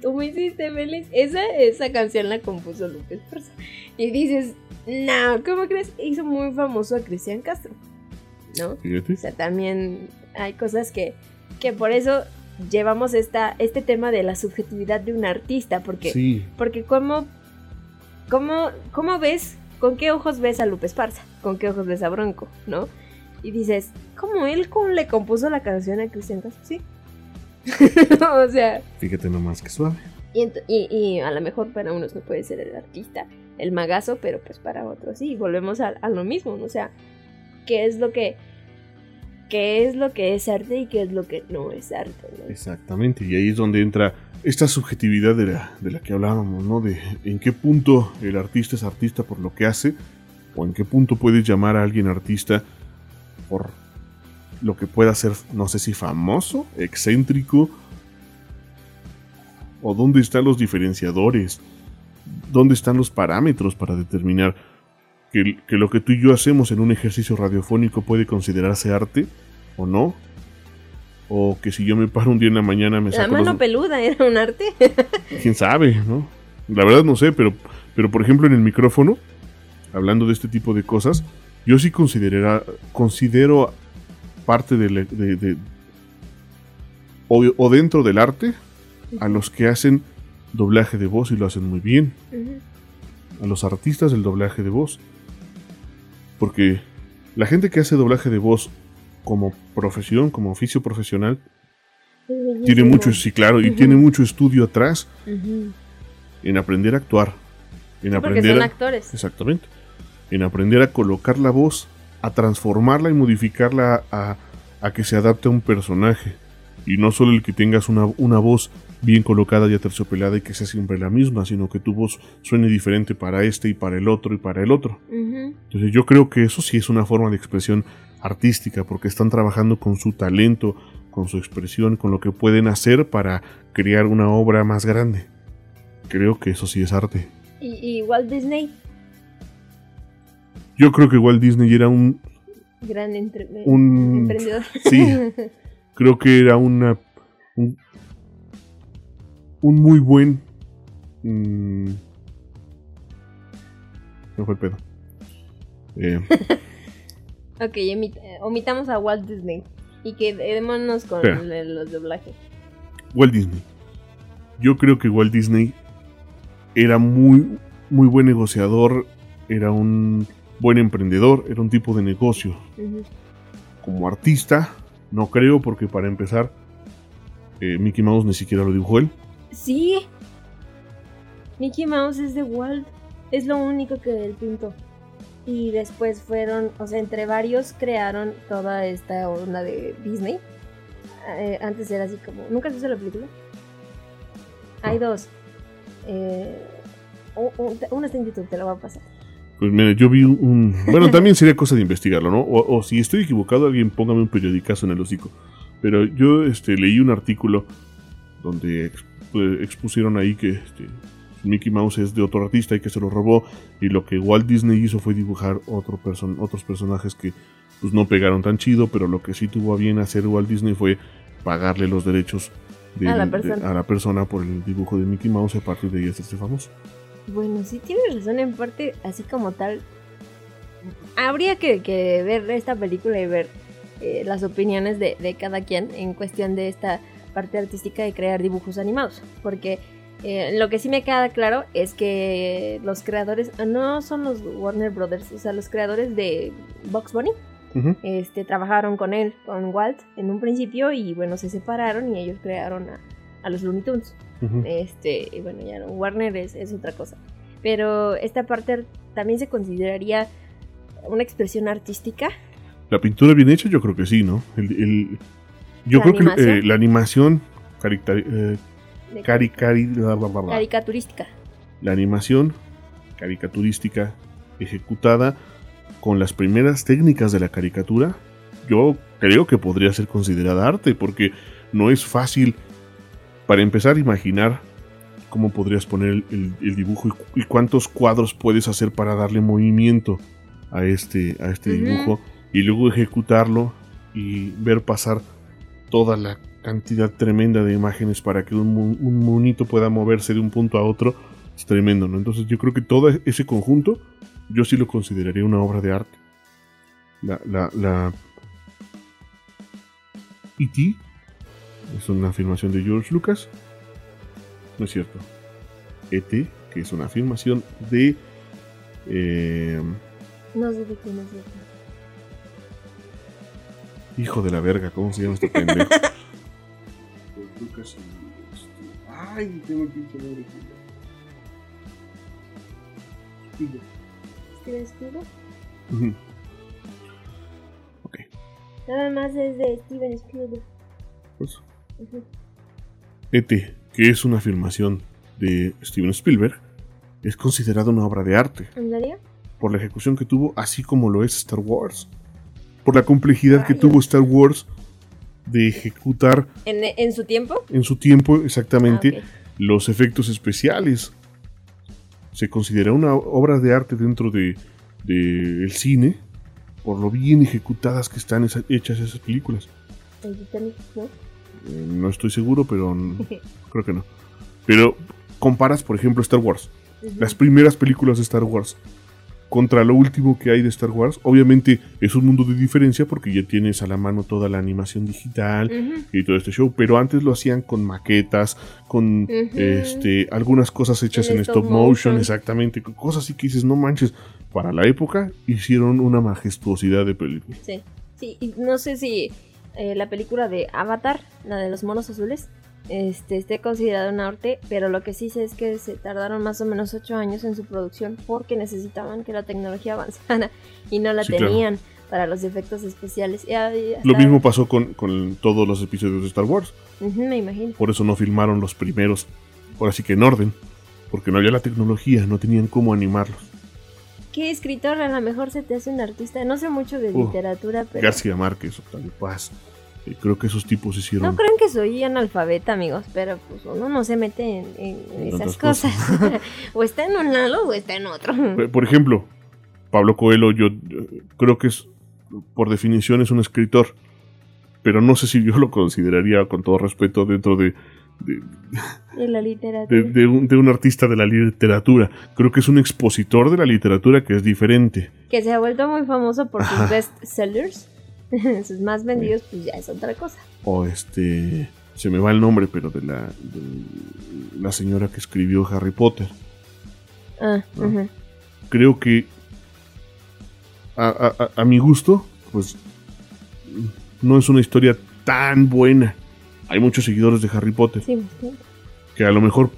Tú me hiciste feliz. Esa, esa canción la compuso Lupe Esparza. Y dices, no, ¿cómo crees? Hizo muy famoso a Cristian Castro. ¿No? Fíjate. O sea, también hay cosas que, que por eso llevamos esta, este tema de la subjetividad de un artista. Porque, Sí. porque ¿cómo, cómo, ¿cómo ves? ¿Con qué ojos ves a Lupe Esparza? ¿Con qué ojos ves a Bronco? ¿No? Y dices, ¿cómo él cómo le compuso la canción a Cristian Castro? Sí. o sea, Fíjate nomás que suave. y, ent- y- y a lo mejor para unos no puede ser el artista, el magazo, pero pues para otros sí. Volvemos a, a lo mismo, ¿no? o sea, ¿qué es lo que qué es lo que es arte y qué es lo que no es arte? ¿no? Exactamente, y ahí es donde entra esta subjetividad de la, de la que hablábamos, ¿no? De en qué punto el artista es artista por lo que hace, o en qué punto puedes llamar a alguien artista por lo que pueda ser, no sé si famoso, excéntrico, o dónde están los diferenciadores, dónde están los parámetros para determinar que, que lo que tú y yo hacemos en un ejercicio radiofónico puede considerarse arte o no. O que si yo me paro un día en la mañana me La saco mano los- peluda era un arte. quién sabe, ¿no? La verdad no sé, pero, pero por ejemplo en el micrófono, hablando de este tipo de cosas, yo sí considero parte de, la- de- de- o, o dentro del arte a los que hacen doblaje de voz y lo hacen muy bien, a los artistas del doblaje de voz. Porque la gente que hace doblaje de voz como profesión, como oficio profesional, tiene mucho, sí, claro, y tiene mucho estudio atrás en aprender a actuar, en aprender son a, actores. exactamente, en aprender a colocar la voz, a transformarla y modificarla a, a que se adapte a un personaje y no solo el que tengas una, una voz bien colocada y aterciopelada y que sea siempre la misma, sino que tu voz suene diferente para este y para el otro y para el otro. Ujú. Entonces yo creo que eso sí es una forma de expresión artística porque están trabajando con su talento, con su expresión, con lo que pueden hacer para crear una obra más grande. Creo que eso sí es arte. Y, y Walt Disney. Yo creo que Walt Disney era un Gran entre- Un- emprendedor. Sí. Creo que era una. Un, un muy buen. mm, no fue el pedo. Eh, ok, eh, omitamos a Walt Disney. Y quedémonos con Espera. los doblajes. Walt Disney. Yo creo que Walt Disney era muy, muy buen negociador, era un buen emprendedor, era un tipo de negocio. Como artista, no creo, porque para empezar, eh, Mickey Mouse ni siquiera lo dibujó él. Sí. Mickey Mouse es de Walt. Es lo único que él pintó. Y después fueron, o sea, entre varios crearon toda esta onda de Disney. Eh, antes era así como. ¿Nunca has visto la película? Hay dos. Eh, una está en YouTube, te la voy a pasar. Pues mira, yo vi un... Bueno, también sería cosa de investigarlo, ¿no? O, o si estoy equivocado, alguien póngame un periodicazo en el hocico. Pero yo este, leí un artículo donde ex- pues, expusieron ahí que este, Mickey Mouse es de otro artista y que se lo robó. Y lo que Walt Disney hizo fue dibujar otro person otros personajes que pues, no pegaron tan chido, pero lo que sí tuvo a bien hacer Walt Disney fue pagarle los derechos de- A la de- persona. a la persona por el dibujo de Mickey Mouse y a partir de ahí hacerse famoso. Bueno, sí tienes razón en parte, así como tal. Habría que, que ver esta película y ver eh, las opiniones de, de cada quien en cuestión de esta parte artística de crear dibujos animados. Porque eh, lo que sí me queda claro es que los creadores, no son los Warner Brothers, o sea, los creadores de Box Bunny, este, trabajaron con él, con Walt, en un principio y bueno, se separaron y ellos crearon a, a los Looney Tunes. Ujú. Este, y bueno, ya no, Warner es, es otra cosa. Pero esta parte también se consideraría una expresión artística. La pintura bien hecha, yo creo que sí, ¿no? El, el- yo ¿La creo que animación? eh, la animación, caricta- eh, cari- cari- bla, bla, bla. caricaturística. la animación caricaturística ejecutada con las primeras técnicas de la caricatura, yo creo que podría ser considerada arte, porque no es fácil, para empezar, imaginar cómo podrías poner el, el- el dibujo y, cu- y cuántos cuadros puedes hacer para darle movimiento a este, a este dibujo y luego ejecutarlo y ver pasar toda la cantidad tremenda de imágenes para que un, un monito pueda moverse de un punto a otro es tremendo, ¿no? Entonces yo creo que todo ese conjunto yo sí lo consideraría una obra de arte. La, la, la E.T. es una afirmación de George Lucas. No es cierto. E.T., que es una afirmación de... eh, No sé de quién es eso. hijo de la verga, ¿cómo se llama este pendejo? George Lucas y, este, Ay, tengo el pinche nombre. Spielberg. ¿Steven Spielberg? Ujú. Ok, Nada más es de Steven Spielberg. pues Ujú. E.T., que es una afirmación de Steven Spielberg, es considerada una obra de arte ¿En serio? por la ejecución que tuvo, así como lo es Star Wars. Por la complejidad que tuvo Star Wars de ejecutar ¿En, en su tiempo? en su tiempo exactamente Ah, los efectos especiales. Se considera una obra de arte dentro de, de el cine por lo bien ejecutadas que están esa- hechas esas películas. El Titanic, ¿no? Eh, No estoy seguro, pero creo que no. Pero comparas, por ejemplo, Star Wars. Las primeras películas de Star Wars contra lo último que hay de Star Wars. Obviamente es un mundo de diferencia porque ya tienes a la mano toda la animación digital y todo este show, pero antes lo hacían con maquetas, con este algunas cosas hechas En en, stop stop motion, motion. exactamente, cosas así que dices, no manches, para la época hicieron una majestuosidad de película. Sí. Sí, no sé si eh, la película de Avatar, la de los monos azules, este, esté considerada un arte, pero lo que sí sé es que se tardaron más o menos 8 años en su producción porque necesitaban que la tecnología avanzara y no la Sí, claro. tenían para los efectos especiales. Y ahí Lo mismo pasó con, con todos los episodios de Star Wars, me imagino. por eso no filmaron los primeros, ahora sí que en orden, porque no había la tecnología, no tenían cómo animarlos. ¿Qué escritor a lo mejor se te hace un artista? No sé mucho de Uh, literatura, pero... García Márquez, Octavio Paz, eh, creo que esos tipos hicieron... No crean que soy analfabeta, amigos, pero pues uno no se mete en, en- en En esas cosas. o está en un lado o está en otro. Por- Por ejemplo, Pablo Coelho, yo, yo creo que es por definición es un escritor, pero no sé si yo lo consideraría con todo respeto dentro de, de, la literatura. De, un, de, un, artista de la literatura. Creo que es un expositor de la literatura que es diferente. Que se ha vuelto muy famoso por sus bestsellers. sus más vendidos, pues ya es otra cosa. O este. Se me va el nombre, pero de la, la señora que escribió Harry Potter. Ah, Creo que a, a, mi gusto, pues no es una historia tan buena. Hay muchos seguidores de Harry Potter. Que a lo mejor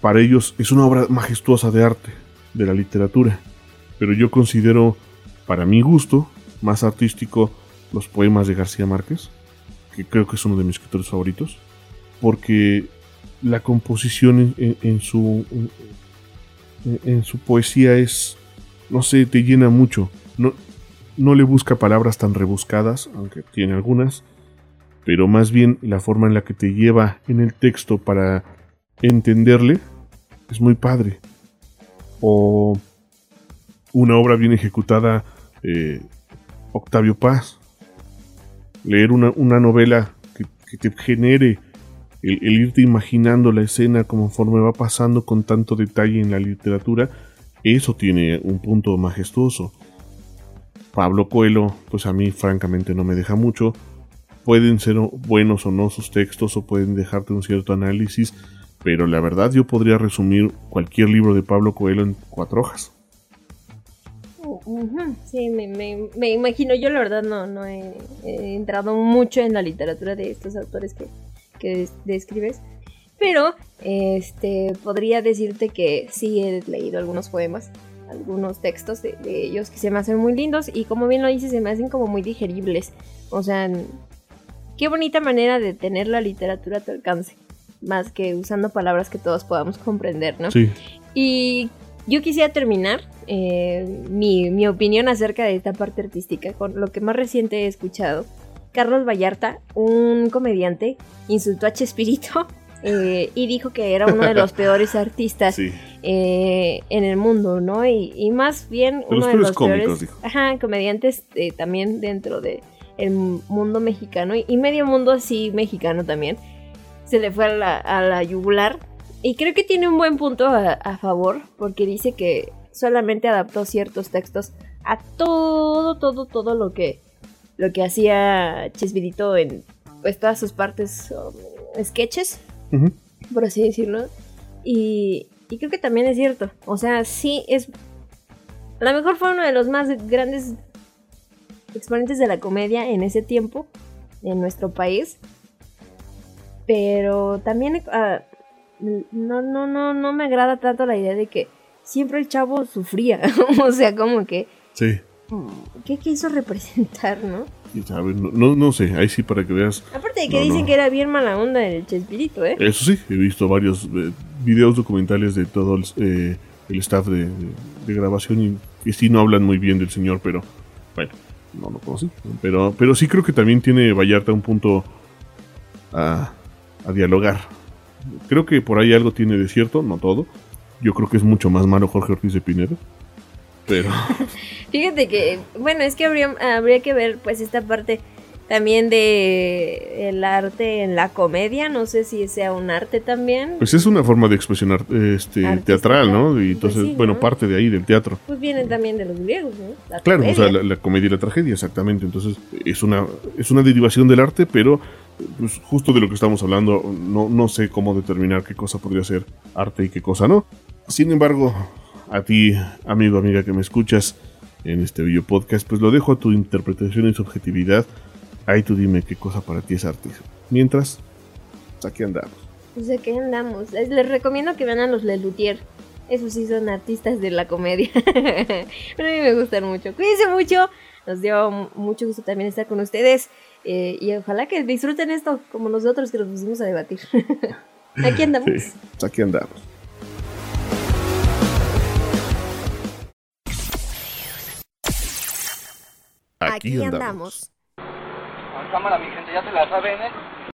para ellos es una obra majestuosa de arte, de la literatura. Pero yo considero, para mi gusto, más artístico los poemas de García Márquez, que creo que es uno de mis escritores favoritos, porque la composición en, su en, su poesía es, no sé, te llena mucho. No, no le busca palabras tan rebuscadas, aunque tiene algunas, pero más bien la forma en la que te lleva en el texto para entenderle es muy padre. O una obra bien ejecutada, eh, Octavio Paz. Leer una, novela que, te genere el, irte imaginando la escena conforme va pasando con tanto detalle en la literatura, eso tiene un punto majestuoso. Pablo Coelho, pues a mí francamente no me deja mucho. Pueden ser buenos o no sus textos o pueden dejarte un cierto análisis, pero la verdad yo podría resumir cualquier libro de Pablo Coelho en cuatro hojas. Sí, me, imagino, yo la verdad no, no he, entrado mucho en la literatura de estos autores que, que describes, pero este podría decirte que sí he leído algunos poemas, algunos textos de, ellos que se me hacen muy lindos y como bien lo dices, se me hacen como muy digeribles. O sea, qué bonita manera de tener la literatura a tu alcance, más que usando palabras que todos podamos comprender, ¿no? Sí. Y yo quisiera terminar eh, mi, opinión acerca de esta parte artística con lo que más reciente he escuchado. Carlos Vallarta, un comediante, insultó a Chespirito eh, y dijo que era uno de los peores artistas eh, en el mundo, ¿no? Y, más bien uno de los peores ajá, comediantes también dentro del mundo mexicano y, medio mundo así mexicano también. Se le fue a la, a la yugular y creo que tiene un buen punto a, favor, porque dice que solamente adaptó ciertos textos a todo, todo, todo lo que, lo que hacía Chespirito en pues, todas sus partes um, sketches, por así decirlo. Y, y creo que también es cierto. O sea, sí es... A lo mejor fue uno de los más grandes exponentes de la comedia en ese tiempo, en nuestro país. Pero también ah, no, no, no, no me agrada tanto la idea de que siempre el chavo sufría. o sea, como que. Sí. Mm, ¿Qué quiso representar, no? No, no, sé, ahí sí para que veas. Aparte de que dicen que era bien mala onda el Chespirito, ¿eh? Eso sí, he visto varios eh, videos documentales de todo el, eh, staff de, grabación y que sí no hablan muy bien del señor, pero bueno, no lo conocí. Pero, pero sí creo que también tiene Vallarta un punto a, dialogar Creo que por ahí algo tiene de cierto, no todo. Yo creo que es mucho más malo Jorge Ortiz de Pinedo. Pero. Fíjate que, bueno, es que habría, habría que ver pues esta parte también de el arte en la comedia, no sé si sea un arte también. Pues es una forma de expresión este, teatral, ¿no? Y pues entonces, bueno, parte de ahí del teatro. Pues vienen también de los griegos, ¿no? claro, o sea, la, comedia y la tragedia, exactamente. Entonces, es una, es una derivación del arte, pero pues, justo de lo que estamos hablando, no, no sé cómo determinar qué cosa podría ser arte y qué cosa no. Sin embargo, a ti, amigo, amiga que me escuchas en este video podcast, pues lo dejo a tu interpretación y subjetividad Ahí tú dime qué cosa para ti es arte. Mientras, aquí andamos. Pues aquí andamos. Les recomiendo que vean a los Lelutier. Esos sí son artistas de la comedia. Pero a mí me gustan mucho. Cuídense mucho. Nos dio mucho gusto también estar con ustedes. Eh, y ojalá que disfruten esto como nosotros que nos pusimos a debatir. aquí andamos. Sí, aquí andamos. Aquí, andamos cámara, mi gente, ya se la saben, ¿eh?